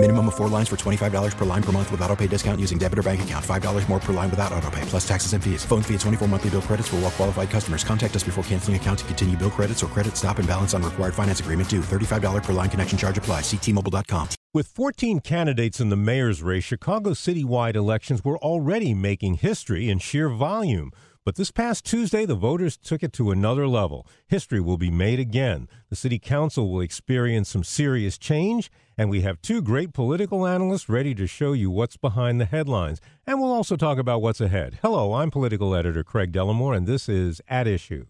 Minimum of four lines for $25 per line per month with auto pay discount using debit or bank account. $5 more per line without auto pay, plus taxes and fees. Phone fee at 24 monthly bill credits for all well qualified customers. Contact us before canceling account to continue bill credits or credit stop and balance on required finance agreement due. $35 per line connection charge apply. Ctmobile.com. With 14 candidates in the mayor's race, Chicago citywide elections were already making history in sheer volume. But this past Tuesday, the voters took it to another level. History will be made again. The city council will experience some serious change, and we have two great political analysts ready to show you what's behind the headlines. And we'll also talk about what's ahead. Hello, I'm political editor Craig Dellimore, and this is At Issue.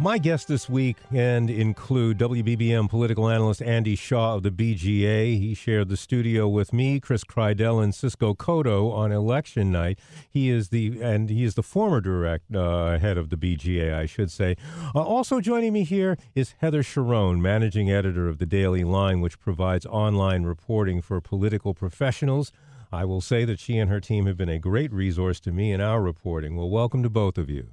My guests this week and include WBBM political analyst Andy Shaw of the BGA. He shared the studio with me, Chris Kreidel, and Cisco Cotto on election night. He is the and he is the former direct uh, head of the BGA, I should say. Uh, also joining me here is Heather Cherone, managing editor of the Daily Line, which provides online reporting for political professionals. I will say that she and her team have been a great resource to me in our reporting. Well, welcome to both of you.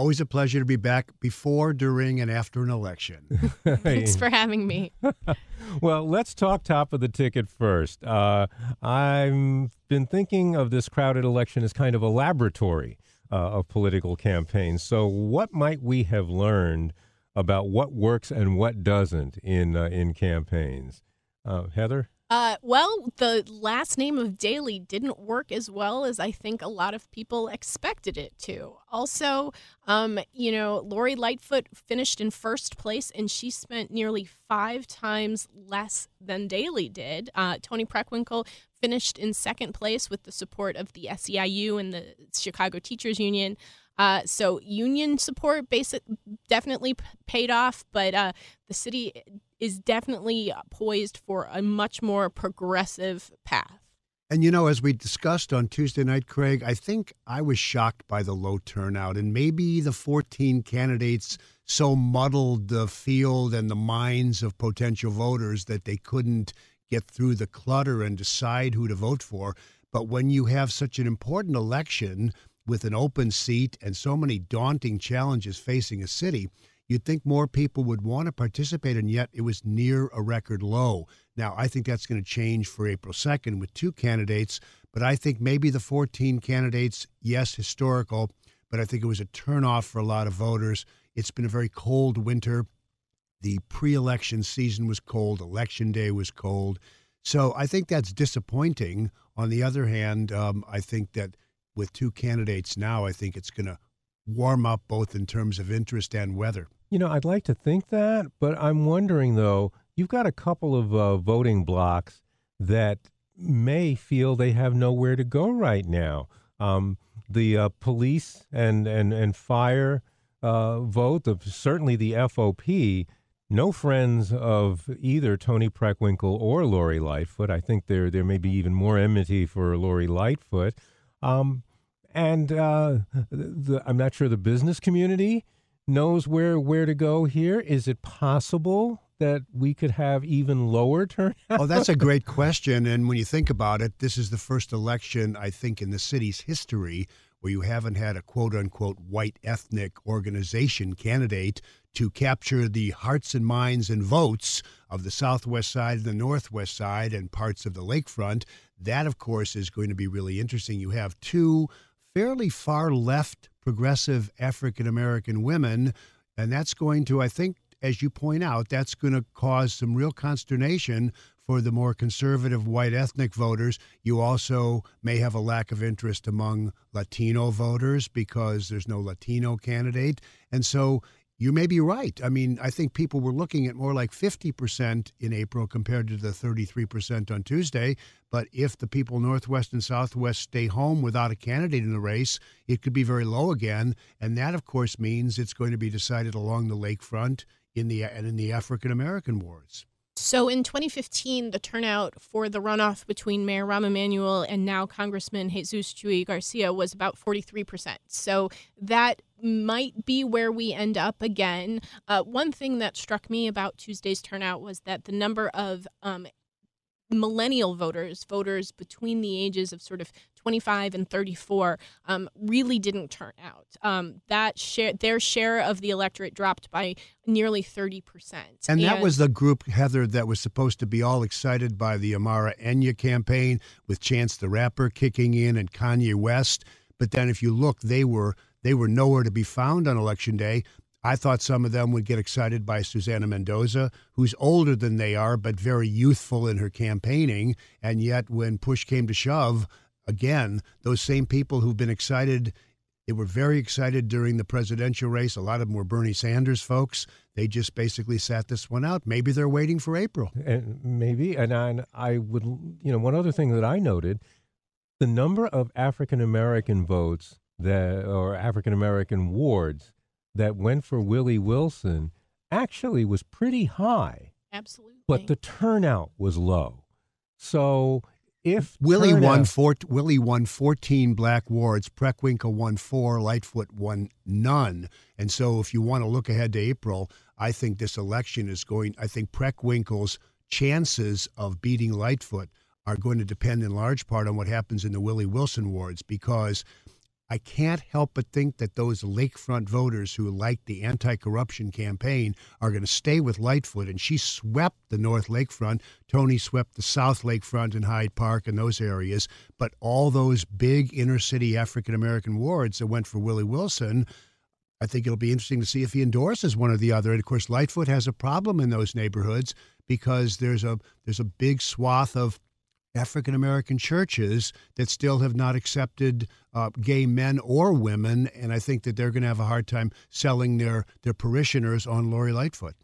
Always a pleasure to be back before, during, and after an election. Thanks for having me. well, let's talk top of the ticket first. Uh, I've been thinking of this crowded election as kind of a laboratory uh, of political campaigns. So, what might we have learned about what works and what doesn't in uh, in campaigns? Uh, Heather. Uh, well, the last name of Daley didn't work as well as I think a lot of people expected it to. Also, um, you know, Lori Lightfoot finished in first place, and she spent nearly five times less than Daley did. Uh, Toni Preckwinkle finished in second place with the support of the SEIU and the Chicago Teachers Union. Uh, so union support basic definitely paid off, but uh, the city is definitely poised for a much more progressive path. And you know, as we discussed on Tuesday night, Craig, I think I was shocked by the low turnout, and maybe the 14 candidates so muddled the field and the minds of potential voters that they couldn't get through the clutter and decide who to vote for. But when you have such an important election with an open seat and so many daunting challenges facing a city, You'd think more people would want to participate, and yet it was near a record low. Now, I think that's going to change for April 2nd with two candidates, but I think maybe the 14 candidates, yes, historical, but I think it was a turnoff for a lot of voters. It's been a very cold winter. The pre election season was cold, election day was cold. So I think that's disappointing. On the other hand, um, I think that with two candidates now, I think it's going to warm up both in terms of interest and weather. You know, I'd like to think that, but I'm wondering though, you've got a couple of uh, voting blocks that may feel they have nowhere to go right now. Um, the uh, police and and and fire uh, vote, the, certainly the FOP, no friends of either Toni Preckwinkle or Lori Lightfoot. I think there there may be even more enmity for Lori Lightfoot. Um, and uh, the, I'm not sure the business community knows where where to go here? Is it possible that we could have even lower turnout? Oh, that's a great question. And when you think about it, this is the first election I think in the city's history where you haven't had a quote unquote white ethnic organization candidate to capture the hearts and minds and votes of the southwest side and the northwest side and parts of the lakefront. That, of course, is going to be really interesting. You have two fairly far left progressive African American women. And that's going to, I think, as you point out, that's going to cause some real consternation for the more conservative white ethnic voters. You also may have a lack of interest among Latino voters because there's no Latino candidate. And so you may be right. I mean, I think people were looking at more like 50% in April compared to the 33% on Tuesday. But if the people Northwest and Southwest stay home without a candidate in the race, it could be very low again. And that, of course, means it's going to be decided along the lakefront in the and in the African American wards. So in 2015, the turnout for the runoff between Mayor Rahm Emanuel and now Congressman Jesus Chuy Garcia was about 43%. So that might be where we end up again. Uh, one thing that struck me about Tuesday's turnout was that the number of um, millennial voters, voters between the ages of sort of 25 and 34, um, really didn't turn out. Um, that share, their share of the electorate dropped by nearly 30 percent. And that was the group, Heather, that was supposed to be all excited by the Amara Enyia campaign with Chance the Rapper kicking in and Kanye West. But then, if you look, they were they were nowhere to be found on election day. I thought some of them would get excited by Susana Mendoza, who's older than they are, but very youthful in her campaigning. And yet, when push came to shove, again, those same people who've been excited, they were very excited during the presidential race. A lot of them were Bernie Sanders folks. They just basically sat this one out. Maybe they're waiting for April. And maybe. And I, I would, you know, one other thing that I noted the number of African American votes that, or African American wards that went for Willie Wilson actually was pretty high. Absolutely. But the turnout was low. So if Willie turnout, won four, Willie won 14 black wards, Preckwinkle won four, Lightfoot won none. And so if you want to look ahead to April, I think this election is going I think Preckwinkle's chances of beating Lightfoot are going to depend in large part on what happens in the Willie Wilson wards because I can't help but think that those lakefront voters who like the anti corruption campaign are going to stay with Lightfoot. And she swept the North Lakefront. Toni swept the South Lakefront and Hyde Park and those areas. But all those big inner city African American wards that went for Willie Wilson, I think it'll be interesting to see if he endorses one or the other. And of course, Lightfoot has a problem in those neighborhoods because there's a there's a big swath of African American churches that still have not accepted uh, gay men or women, and I think that they're going to have a hard time selling their their parishioners on Lori Lightfoot.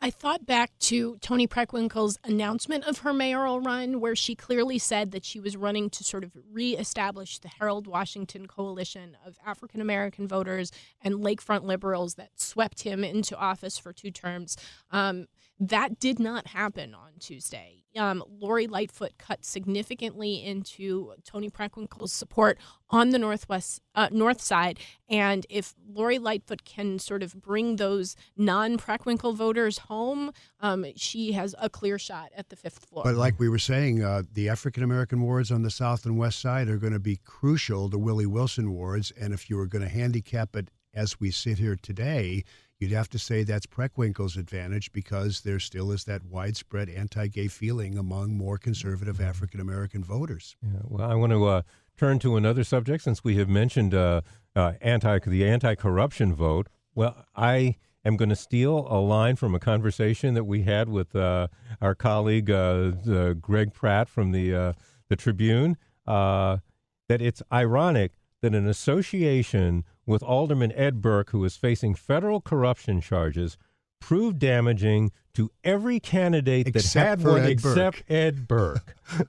I thought back to Toni Preckwinkle's announcement of her mayoral run, where she clearly said that she was running to sort of reestablish the Harold Washington coalition of African American voters and lakefront liberals that swept him into office for two terms. Um, that did not happen on Tuesday. Um, Lori Lightfoot cut significantly into Toni Preckwinkle's support on the northwest uh, north side, and if Lori Lightfoot can sort of bring those non-Preckwinkle voters home, um, she has a clear shot at the fifth floor. But like we were saying, uh, the African American wards on the south and west side are going to be crucial to Willie Wilson wards, and if you were going to handicap it as we sit here today, you'd have to say that's Preckwinkle's advantage because there still is that widespread anti-gay feeling among more conservative African American voters. Yeah, well, I want to uh, turn to another subject since we have mentioned uh, uh, anti the anti-corruption vote. Well, I am going to steal a line from a conversation that we had with uh, our colleague uh, Greg Pratt from the uh, the Tribune. that it's ironic that an association with Alderman Ed Burke, who is facing federal corruption charges, proved damaging to every candidate except that had one Ed except Burke. Ed Burke.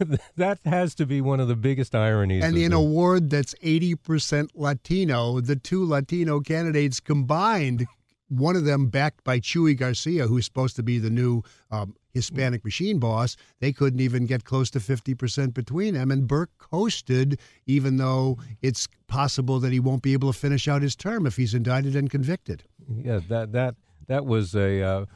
that has to be one of the biggest ironies. And in the- a ward that's 80% Latino, the two Latino candidates combined, one of them backed by Chuy Garcia, who's supposed to be the new um, Hispanic machine boss, they couldn't even get close to 50% between them. And Burke coasted, even though it's possible that he won't be able to finish out his term if he's indicted and convicted. yeah, that that that was a. Uh,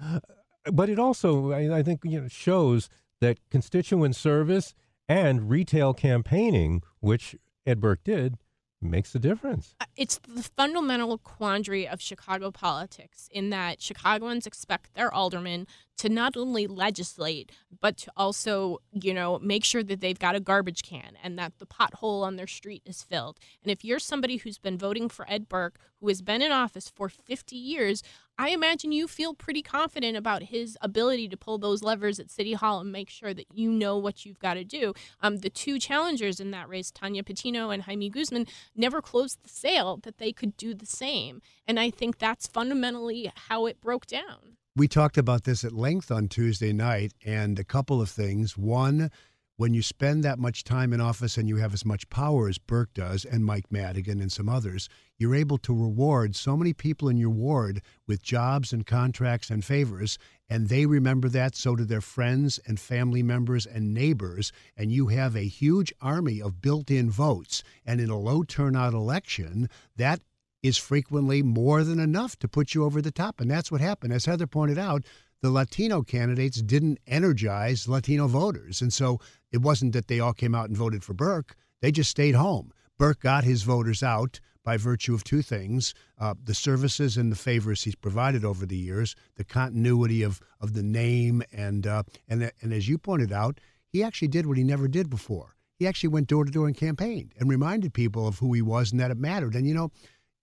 but it also, I, I think, you know, shows that constituent service and retail campaigning, which Ed Burke did, makes a difference. Uh, it's the fundamental quandary of Chicago politics in that Chicagoans expect their aldermen to not only legislate but to also, you know, make sure that they've got a garbage can and that the pothole on their street is filled. And if you're somebody who's been voting for Ed Burke, who has been in office for 50 years, I imagine you feel pretty confident about his ability to pull those levers at City Hall and make sure that you know what you've got to do. Um, the two challengers in that race, Tanya Patino and Jaime Guzman, never closed the sale that they could do the same. And I think that's fundamentally how it broke down. We talked about this at length on Tuesday night, and a couple of things. One, when you spend that much time in office and you have as much power as Burke does and Mike Madigan and some others, you're able to reward so many people in your ward with jobs and contracts and favors. And they remember that, so do their friends and family members and neighbors. And you have a huge army of built in votes. And in a low turnout election, that is frequently more than enough to put you over the top. And that's what happened. As Heather pointed out, the Latino candidates didn't energize Latino voters. And so it wasn't that they all came out and voted for Burke, they just stayed home. Burke got his voters out by virtue of two things uh, the services and the favors he's provided over the years, the continuity of, of the name. And, uh, and, and as you pointed out, he actually did what he never did before. He actually went door to door and campaigned and reminded people of who he was and that it mattered. And, you know,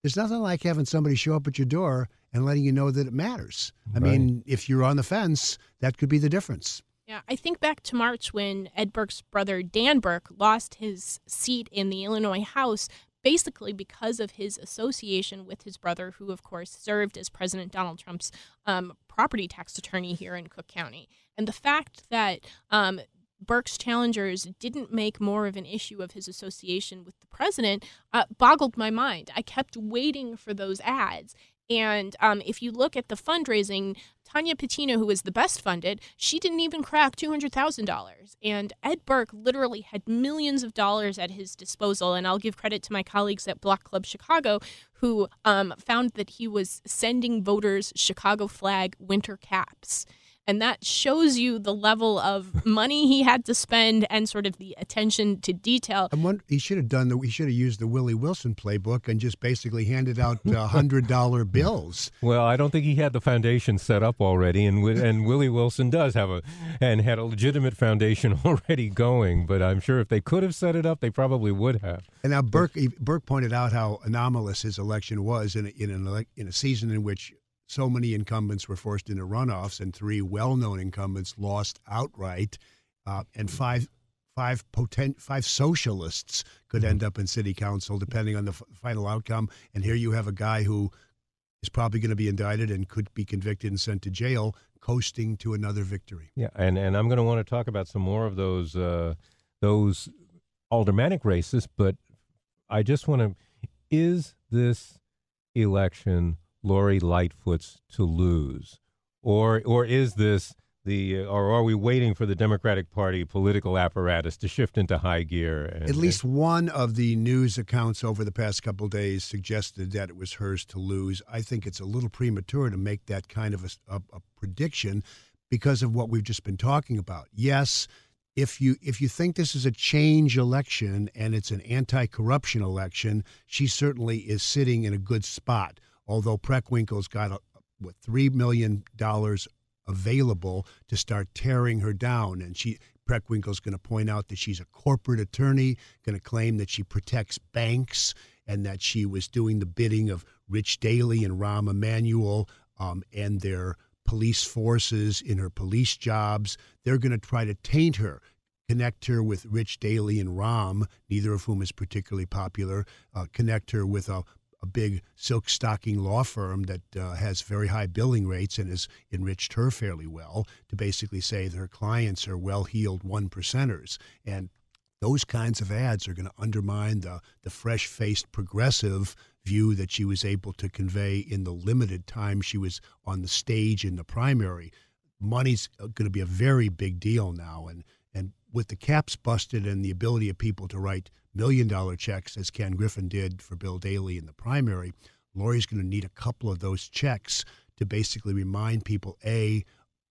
there's nothing like having somebody show up at your door and letting you know that it matters. I right. mean, if you're on the fence, that could be the difference. Yeah, I think back to March when Ed Burke's brother Dan Burke lost his seat in the Illinois House basically because of his association with his brother, who, of course, served as President Donald Trump's um, property tax attorney here in Cook County. And the fact that um, Burke's challengers didn't make more of an issue of his association with the president uh, boggled my mind. I kept waiting for those ads. And um, if you look at the fundraising, Tanya Patino, who was the best funded, she didn't even crack $200,000. And Ed Burke literally had millions of dollars at his disposal. And I'll give credit to my colleagues at Block Club Chicago, who um, found that he was sending voters Chicago flag winter caps and that shows you the level of money he had to spend and sort of the attention to detail. And one, he should have done the he should have used the Willie Wilson playbook and just basically handed out uh, hundred dollar bills. Well, I don't think he had the foundation set up already, and and Willie Wilson does have a and had a legitimate foundation already going. But I'm sure if they could have set it up, they probably would have. And now Burke Burke pointed out how anomalous his election was in a, in an in a season in which so many incumbents were forced into runoffs, and three well-known incumbents lost outright, uh, and five five potent five socialists could end up in city council depending on the f- final outcome. And here you have a guy who is probably going to be indicted and could be convicted and sent to jail, coasting to another victory. Yeah, and and I'm going to want to talk about some more of those uh, those aldermanic races, but I just want to is this election Lori Lightfoot's to lose, or or is this the or are we waiting for the Democratic Party political apparatus to shift into high gear? And, At least one of the news accounts over the past couple days suggested that it was hers to lose. I think it's a little premature to make that kind of a, a, a prediction because of what we've just been talking about. Yes, if you if you think this is a change election and it's an anti-corruption election, she certainly is sitting in a good spot although Preckwinkle's got a, what three million dollars available to start tearing her down, and she Preckwinkle's going to point out that she's a corporate attorney, going to claim that she protects banks and that she was doing the bidding of Rich Daley and Rahm Emanuel um, and their police forces in her police jobs. They're going to try to taint her connect her with Rich Daley and Rahm, neither of whom is particularly popular, uh, connect her with a a big silk stocking law firm that uh, has very high billing rates and has enriched her fairly well to basically say that her clients are well heeled one percenters. And those kinds of ads are going to undermine the, the fresh faced progressive view that she was able to convey in the limited time she was on the stage in the primary. Money's uh, going to be a very big deal now. And, and with the caps busted and the ability of people to write million dollar checks, as Ken Griffin did for Bill Daley in the primary, Lori's going to need a couple of those checks to basically remind people, A,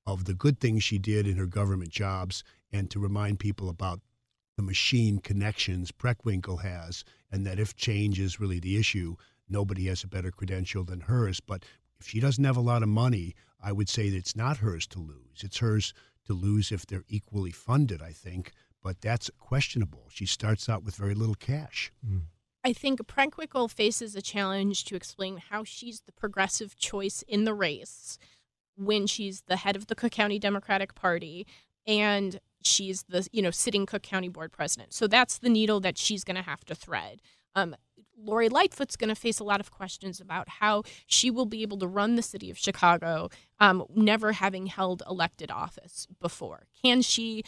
of the good things she did in her government jobs, and to remind people about the machine connections Preckwinkle has, and that if change is really the issue, nobody has a better credential than hers. But if she doesn't have a lot of money, I would say that it's not hers to lose. It's hers to lose if they're equally funded, I think but that's questionable. She starts out with very little cash. Mm. I think Preckwinkle faces a challenge to explain how she's the progressive choice in the race when she's the head of the Cook County Democratic Party and she's the you know sitting Cook County Board president. So that's the needle that she's going to have to thread. Um, Lori Lightfoot's going to face a lot of questions about how she will be able to run the city of Chicago um, never having held elected office before? Can she,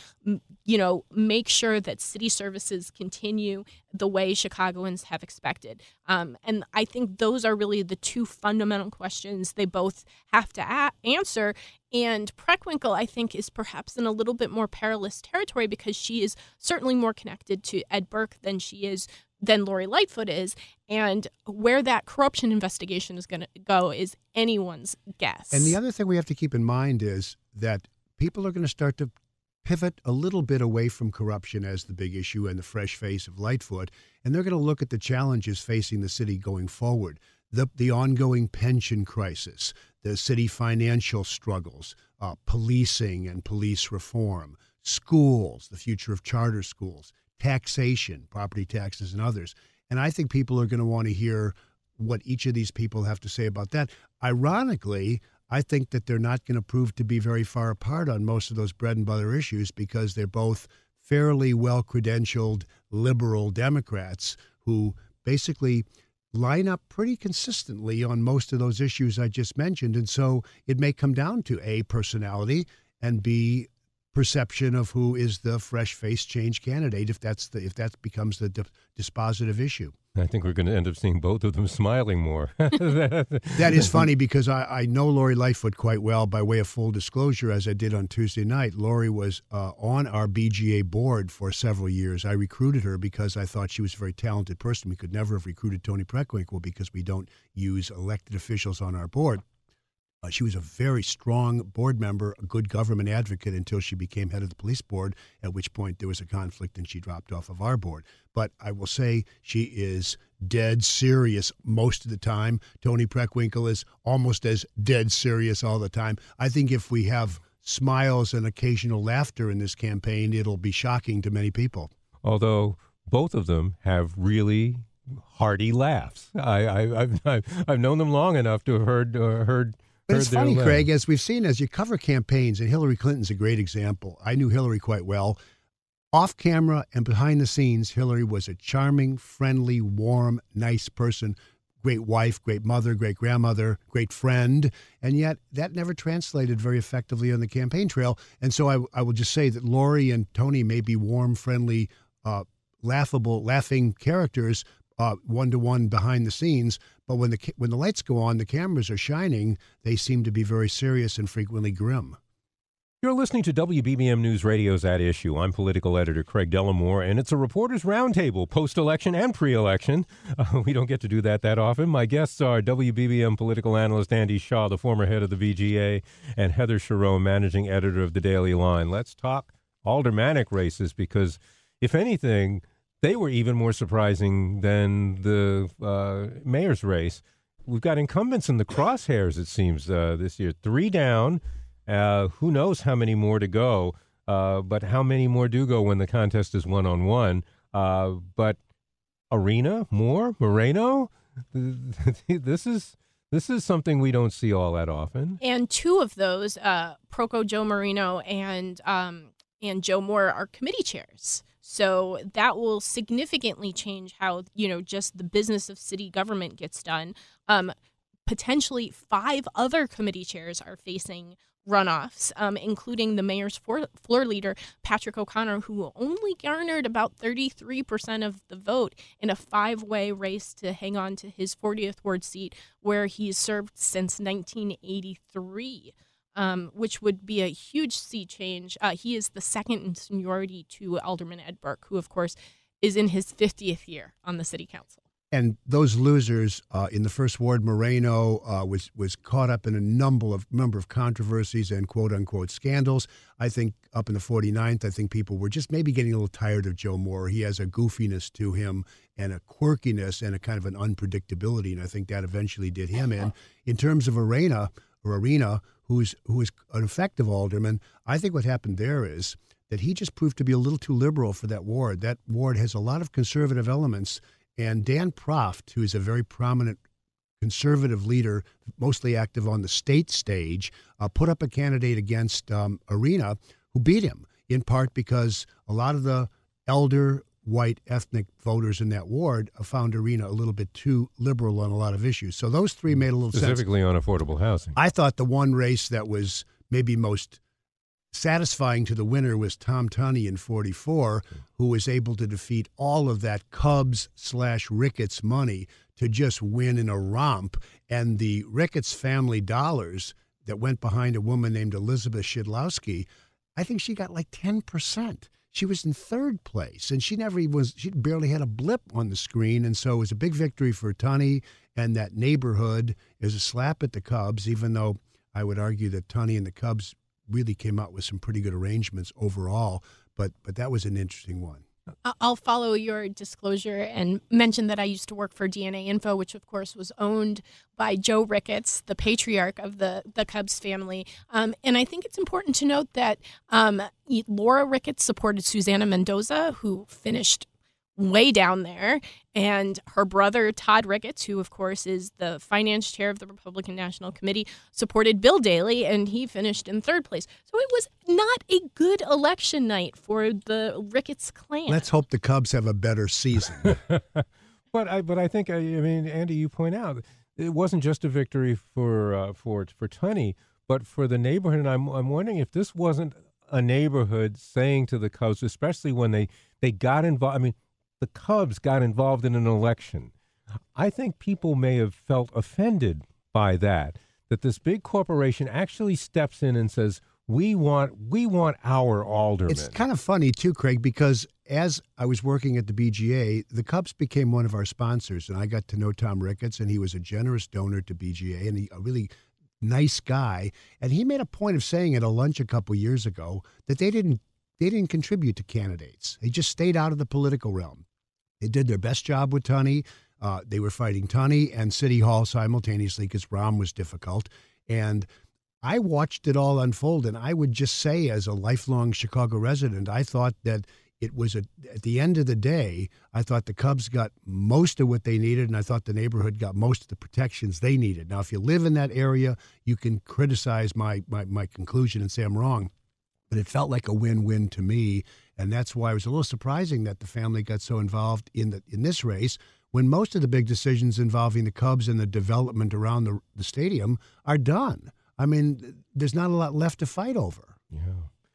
you know, make sure that city services continue the way Chicagoans have expected? Um, and I think those are really the two fundamental questions they both have to a- answer. And Preckwinkle, I think, is perhaps in a little bit more perilous territory because she is certainly more connected to Ed Burke than she is than Lori Lightfoot is. And where that corruption investigation is going to go is anyone's guess. And the other thing we have to keep in mind is that people are going to start to pivot a little bit away from corruption as the big issue and the fresh face of Lightfoot, and they're going to look at the challenges facing the city going forward. The, the ongoing pension crisis, the city financial struggles, uh, policing and police reform, schools, the future of charter schools, taxation, property taxes, and others. And I think people are going to want to hear what each of these people have to say about that. Ironically, I think that they're not going to prove to be very far apart on most of those bread and butter issues because they're both fairly well credentialed liberal Democrats who basically line up pretty consistently on most of those issues I just mentioned. And so it may come down to A, personality, and B, perception of who is the fresh face change candidate if that's the if that becomes the dispositive issue. I think we're going to end up seeing both of them smiling more. that is funny because I, I know Lori Lightfoot quite well by way of full disclosure, as I did on Tuesday night. Lori was uh, on our BGA board for several years. I recruited her because I thought she was a very talented person. We could never have recruited Toni Preckwinkle because we don't use elected officials on our board. Uh, she was a very strong board member, a good government advocate until she became head of the police board, at which point there was a conflict and she dropped off of our board. But I will say she is dead serious most of the time. Toni Preckwinkle is almost as dead serious all the time. I think if we have smiles and occasional laughter in this campaign, it'll be shocking to many people. Although both of them have really hearty laughs. I, have I've, I've known them long enough to have heard uh, heard but it's funny, Craig, as we've seen, as you cover campaigns, and Hillary Clinton's a great example. I knew Hillary quite well. Off camera and behind the scenes, Hillary was a charming, friendly, warm, nice person. Great wife, great mother, great grandmother, great friend. And yet that never translated very effectively on the campaign trail. And so I, I will just say that Lori and Toni may be warm, friendly, uh, laughable, laughing characters, one to one behind the scenes. But when the when the lights go on, the cameras are shining. They seem to be very serious and frequently grim. You're listening to WBBM News Radio's At Issue. I'm political editor Craig Dellimore, and it's a reporters' roundtable, post-election and pre-election. Uh, we don't get to do that that often. My guests are WBBM political analyst Andy Shaw, the former head of the BGA, and Heather Cherone, managing editor of the Daily Line. Let's talk aldermanic races because, if anything, they were even more surprising than the uh, mayor's race. We've got incumbents in the crosshairs, it seems, uh, this year. Three down. Uh, who knows how many more to go? Uh, but how many more do go when the contest is one on one? But Arena, Moore, Moreno, this is this is something we don't see all that often. And two of those, uh, Proco Joe Moreno and um, and Joe Moore, are committee chairs. So that will significantly change how, you know, just the business of city government gets done. Um, potentially five other committee chairs are facing runoffs, um, including the mayor's floor, leader, Patrick O'Connor, who only garnered about 33% of the vote in a five way race to hang on to his 40th ward seat, where he's served since 1983 um, which would be a huge sea change. Uh, he is the second in seniority to Alderman Ed Burke, who, of course, is in his 50th year on the city council. And those losers uh, in the first ward, Moreno uh, was was caught up in a number of number of controversies and quote unquote scandals. I think up in the 49th, I think people were just maybe getting a little tired of Joe Moore. He has a goofiness to him and a quirkiness and a kind of an unpredictability, and I think that eventually did him in. In terms of Arena or Arena, who's who is an effective alderman. I think what happened there is that he just proved to be a little too liberal for that ward. That ward has a lot of conservative elements, and Dan Proft, who is a very prominent conservative leader, mostly active on the state stage, uh, put up a candidate against um, Arena who beat him in part because a lot of the elder white ethnic voters in that ward found Arena a little bit too liberal on a lot of issues. So those three mm. made a little sense. Specifically on affordable housing. I thought the one race that was maybe most satisfying to the winner was Tom Tunney in 44, who was able to defeat all of that Cubs slash Ricketts money to just win in a romp. And the Ricketts family dollars that went behind a woman named Elizabeth Shydlowski, I think she got like 10%. She was in third place, and she never even was. She barely had a blip on the screen, and so it was a big victory for Tunney and that neighborhood. Is a slap at the Cubs, even though I would argue that Tunney and the Cubs really came out with some pretty good arrangements overall. But but that was an interesting one. I'll follow your disclosure and mention that I used to work for DNA Info, which of course was owned by Joe Ricketts, the patriarch of the the Cubs family. Um, and I think it's important to note that um, Laura Ricketts supported Susana Mendoza, who finished way down there. And her brother, Todd Ricketts, who, of course, is the finance chair of the Republican National Committee, supported Bill Daley, and he finished in third place. So it was not a good election night for the Ricketts clan. Let's hope the Cubs have a better season. but I, but I think, I, mean, Andy, you point out it wasn't just a victory for uh, for for Tunney, but for the neighborhood. And I'm I'm wondering if this wasn't a neighborhood saying to the Cubs, especially when they they got involved. I mean, the Cubs got involved in an election. I think people may have felt offended by that, that this big corporation actually steps in and says, we want we want our alderman. It's kind of funny too, Craig, because as I was working at the BGA, the Cubs became one of our sponsors, and I got to know Tom Ricketts, and he was a generous donor to BGA, and he, a really nice guy. And he made a point of saying at a lunch a couple years ago that they didn't they didn't contribute to candidates. They just stayed out of the political realm. They did their best job with Tunney. Uh, they were fighting Tunney and City Hall simultaneously because Rahm was difficult. And I watched it all unfold. And I would just say, as a lifelong Chicago resident, I thought that it was a, at the end of the day, I thought the Cubs got most of what they needed, and I thought the neighborhood got most of the protections they needed. Now, if you live in that area, you can criticize my, my, my conclusion and say I'm wrong, but it felt like a win win to me and that's why it was a little surprising that the family got so involved in the in this race when most of the big decisions involving the Cubs and the development around the, the stadium are done. I mean, there's not a lot left to fight over. Yeah.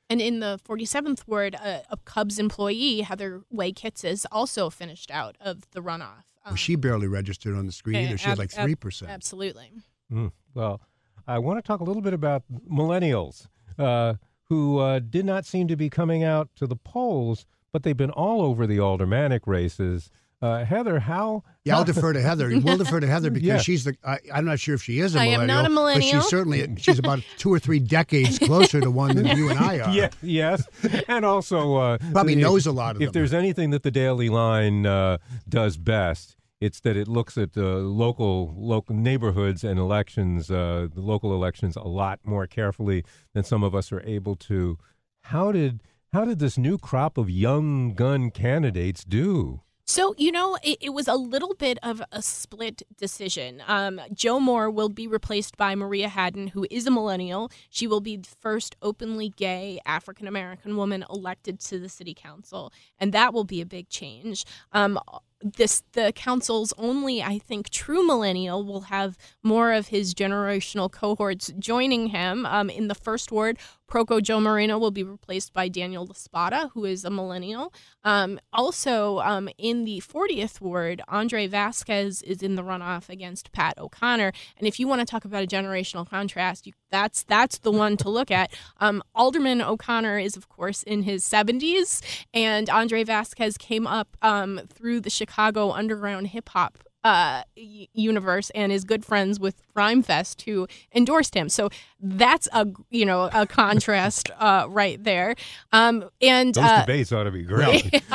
And in the 47th ward, a, a Cubs employee, Heather Way is also finished out of the runoff. Um, well, she barely registered on the screen either. She had like 3%. Absolutely. Mm. Well, I want to talk a little bit about millennials. Uh, who uh, did not seem to be coming out to the polls, but they've been all over the aldermanic races. Uh, Heather, how? Yeah, I'll defer to Heather. We'll defer to Heather because yeah. she's the. I, am not sure if she is a I millennial. am not a millennial. But she's certainly she's about two or three decades closer to one than you and I are. Yeah, yes, and also uh, probably if, knows a lot of them. If them. there's anything that the Daily Line uh, does best, it's that it looks at uh, local local neighborhoods and elections, uh, the local elections, a lot more carefully than some of us are able to. How did how did this new crop of young gun candidates do? So, you know, it, it, was a little bit of a split decision. Um, Joe Moore will be replaced by Maria Hadden, who is a millennial. She will be the first openly gay African American woman elected to the city council, and that will be a big change. Um, this the council's only i think true millennial will have more of his generational cohorts joining him um, in the first ward Proco Joe Moreno will be replaced by Daniel La Spata, who is a millennial. Um, also, um, in the 40th ward, Andre Vasquez is in the runoff against Pat O'Connor. And if you want to talk about a generational contrast, you, that's that's the one to look at. Um, Alderman O'Connor is, of course, in his 70s, and Andre Vasquez came up um, through the Chicago underground hip hop uh, universe and is good friends with Rhymefest, who endorsed him. So that's a you know a contrast uh, right there. Um, and those uh, debates ought to be great.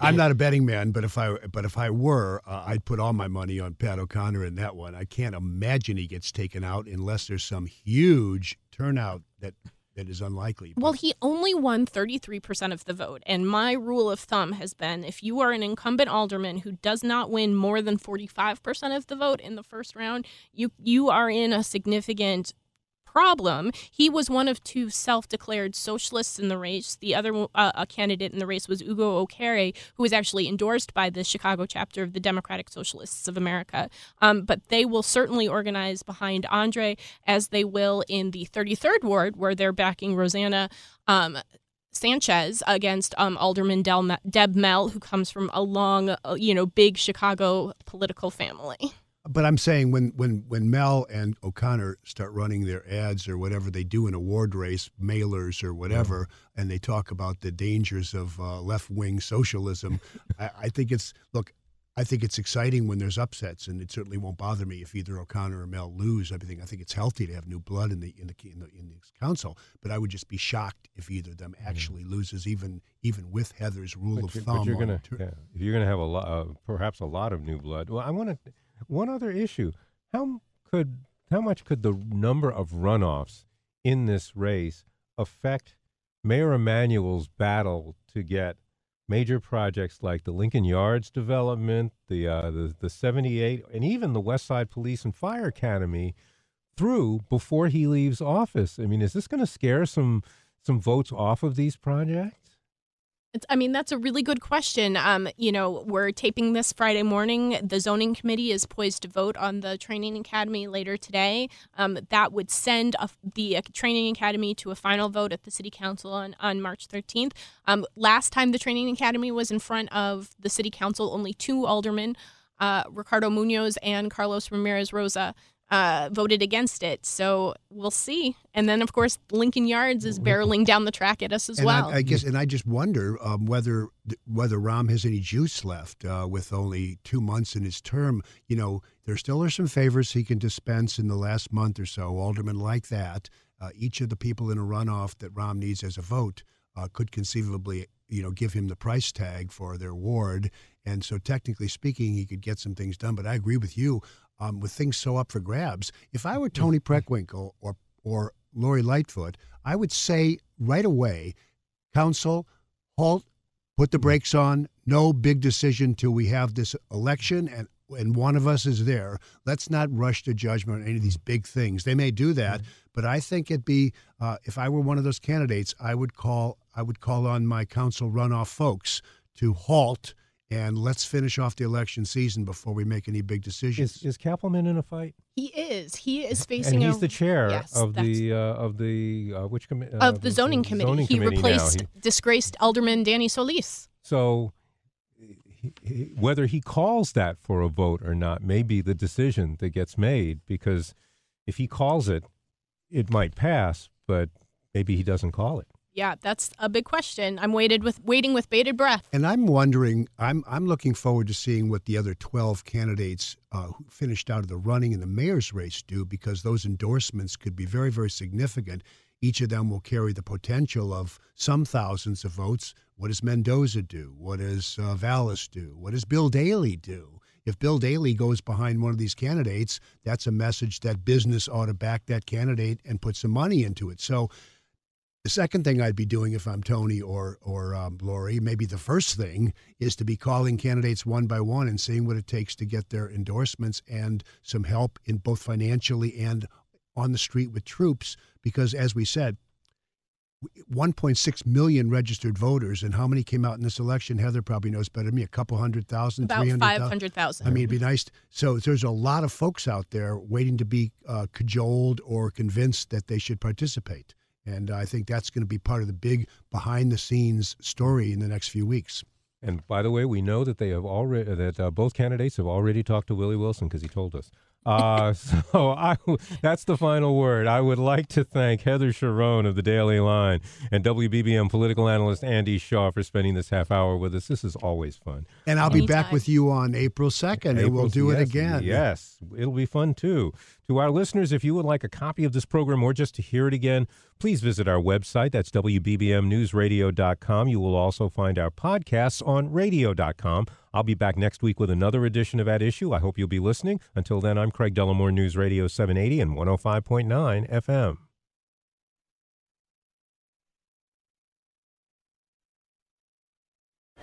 I, am not a betting man, but if I but if I were, uh, I'd put all my money on Pat O'Connor in that one. I can't imagine he gets taken out unless there's some huge turnout that that is unlikely. Well, he only won 33% of the vote. And my rule of thumb has been if you are an incumbent alderman who does not win more than 45% of the vote in the first round, you you are in a significant problem. He was one of two self-declared socialists in the race. The other uh, candidate in the race was Ugo Okere, who was actually endorsed by the Chicago chapter of the Democratic Socialists of America. Um, but they will certainly organize behind Andre, as they will in the 33rd ward, where they're backing Rosanna. Um, Sanchez against um, Alderman Del- Deb Mell, who comes from a long, uh, you know, big Chicago political family. But I'm saying when when when Mell and O'Connor start running their ads or whatever they do in a ward race, mailers or whatever, and they talk about the dangers of uh, left wing socialism, I, I think it's look. I think it's exciting when there's upsets, and it certainly won't bother me if either O'Connor or Mell lose. I think I think it's healthy to have new blood in the in the in the, in the council, but I would just be shocked if either of them mm-hmm. actually loses, even even with Heather's rule but of thumb. But you're gonna, yeah, if you're going to have a lot, uh, perhaps a lot of new blood. Well, I want to one other issue: how could how much could the number of runoffs in this race affect Mayor Emanuel's battle to get major projects like the Lincoln Yards development, the uh, the the 78, and even the West Side Police and Fire Academy through before he leaves office. I mean, is this going to scare some some votes off of these projects? It's, I mean, that's a really good question. Um, you know, we're taping this Friday morning. The zoning committee is poised to vote on the training academy later today. Um, that would send a, the uh, training academy to a final vote at the city council on, on March 13th. Um, last time the training academy was in front of the city council, only two aldermen, uh, Ricardo Munoz and Carlos Ramirez Rosa, uh, voted against it. So we'll see. And then, of course, Lincoln Yards is barreling down the track at us as and well. I, I, guess, and I just wonder um, whether whether Rahm has any juice left uh, with only two months in his term. You know, there still are some favors he can dispense in the last month or so. Aldermen like that. Uh, each of the people in a runoff that Rahm needs as a vote uh, could conceivably, you know, give him the price tag for their ward. And so, technically speaking, he could get some things done. But I agree with you um, with things so up for grabs. If I were Toni Preckwinkle or or Lori Lightfoot, I would say right away, Council, halt, put the brakes on. No big decision till we have this election and and one of us is there. Let's not rush to judgment on any of these big things. They may do that, but I think it'd be uh, if I were one of those candidates, I would call I would call on my council runoff folks to halt and let's finish off the election season before we make any big decisions. Is, is Cappleman in a fight? He is. He is facing. And he's a, the chair yes, of the uh, of the uh, which committee uh, of the, the zoning committee. Zoning he committee replaced he, disgraced Alderman Danny Solis. So, he, he, whether he calls that for a vote or not may be the decision that gets made. Because if he calls it, it might pass, but maybe he doesn't call it. Yeah, that's a big question. I'm waited with waiting with bated breath. And I'm wondering, I'm I'm looking forward to seeing what the other 12 candidates uh, who finished out of the running in the mayor's race do, because those endorsements could be very, very significant. Each of them will carry the potential of some thousands of votes. What does Mendoza do? What does uh, Vallas do? What does Bill Daley do? If Bill Daley goes behind one of these candidates, that's a message that business ought to back that candidate and put some money into it. So the second thing I'd be doing if I'm Toni or or um, Lori, maybe the first thing is to be calling candidates one by one and seeing what it takes to get their endorsements and some help in both financially and on the street with troops. Because as we said, 1.6 million registered voters, and how many came out in this election? Heather probably knows better than me. A couple hundred thousand, about 500,000. I mean, it'd be nice. So there's a lot of folks out there waiting to be uh, cajoled or convinced that they should participate. And I think that's going to be part of the big behind the scenes story in the next few weeks. And by the way, we know that they have already that uh, both candidates have already talked to Willie Wilson because he told us. Uh, so I, that's the final word. I would like to thank Heather Cherone of the Daily Line and WBBM political analyst Andy Shaw for spending this half hour with us. This is always fun. And I'll be back with you on April 2nd, April, and we'll do yes, it again. Yes, it'll be fun too. To our listeners, if you would like a copy of this program or just to hear it again, please visit our website. That's WBBMNewsRadio.com. You will also find our podcasts on radio.com. I'll be back next week with another edition of At Issue. I hope you'll be listening. Until then, I'm Craig Dellimore, News Radio 780 and 105.9 FM.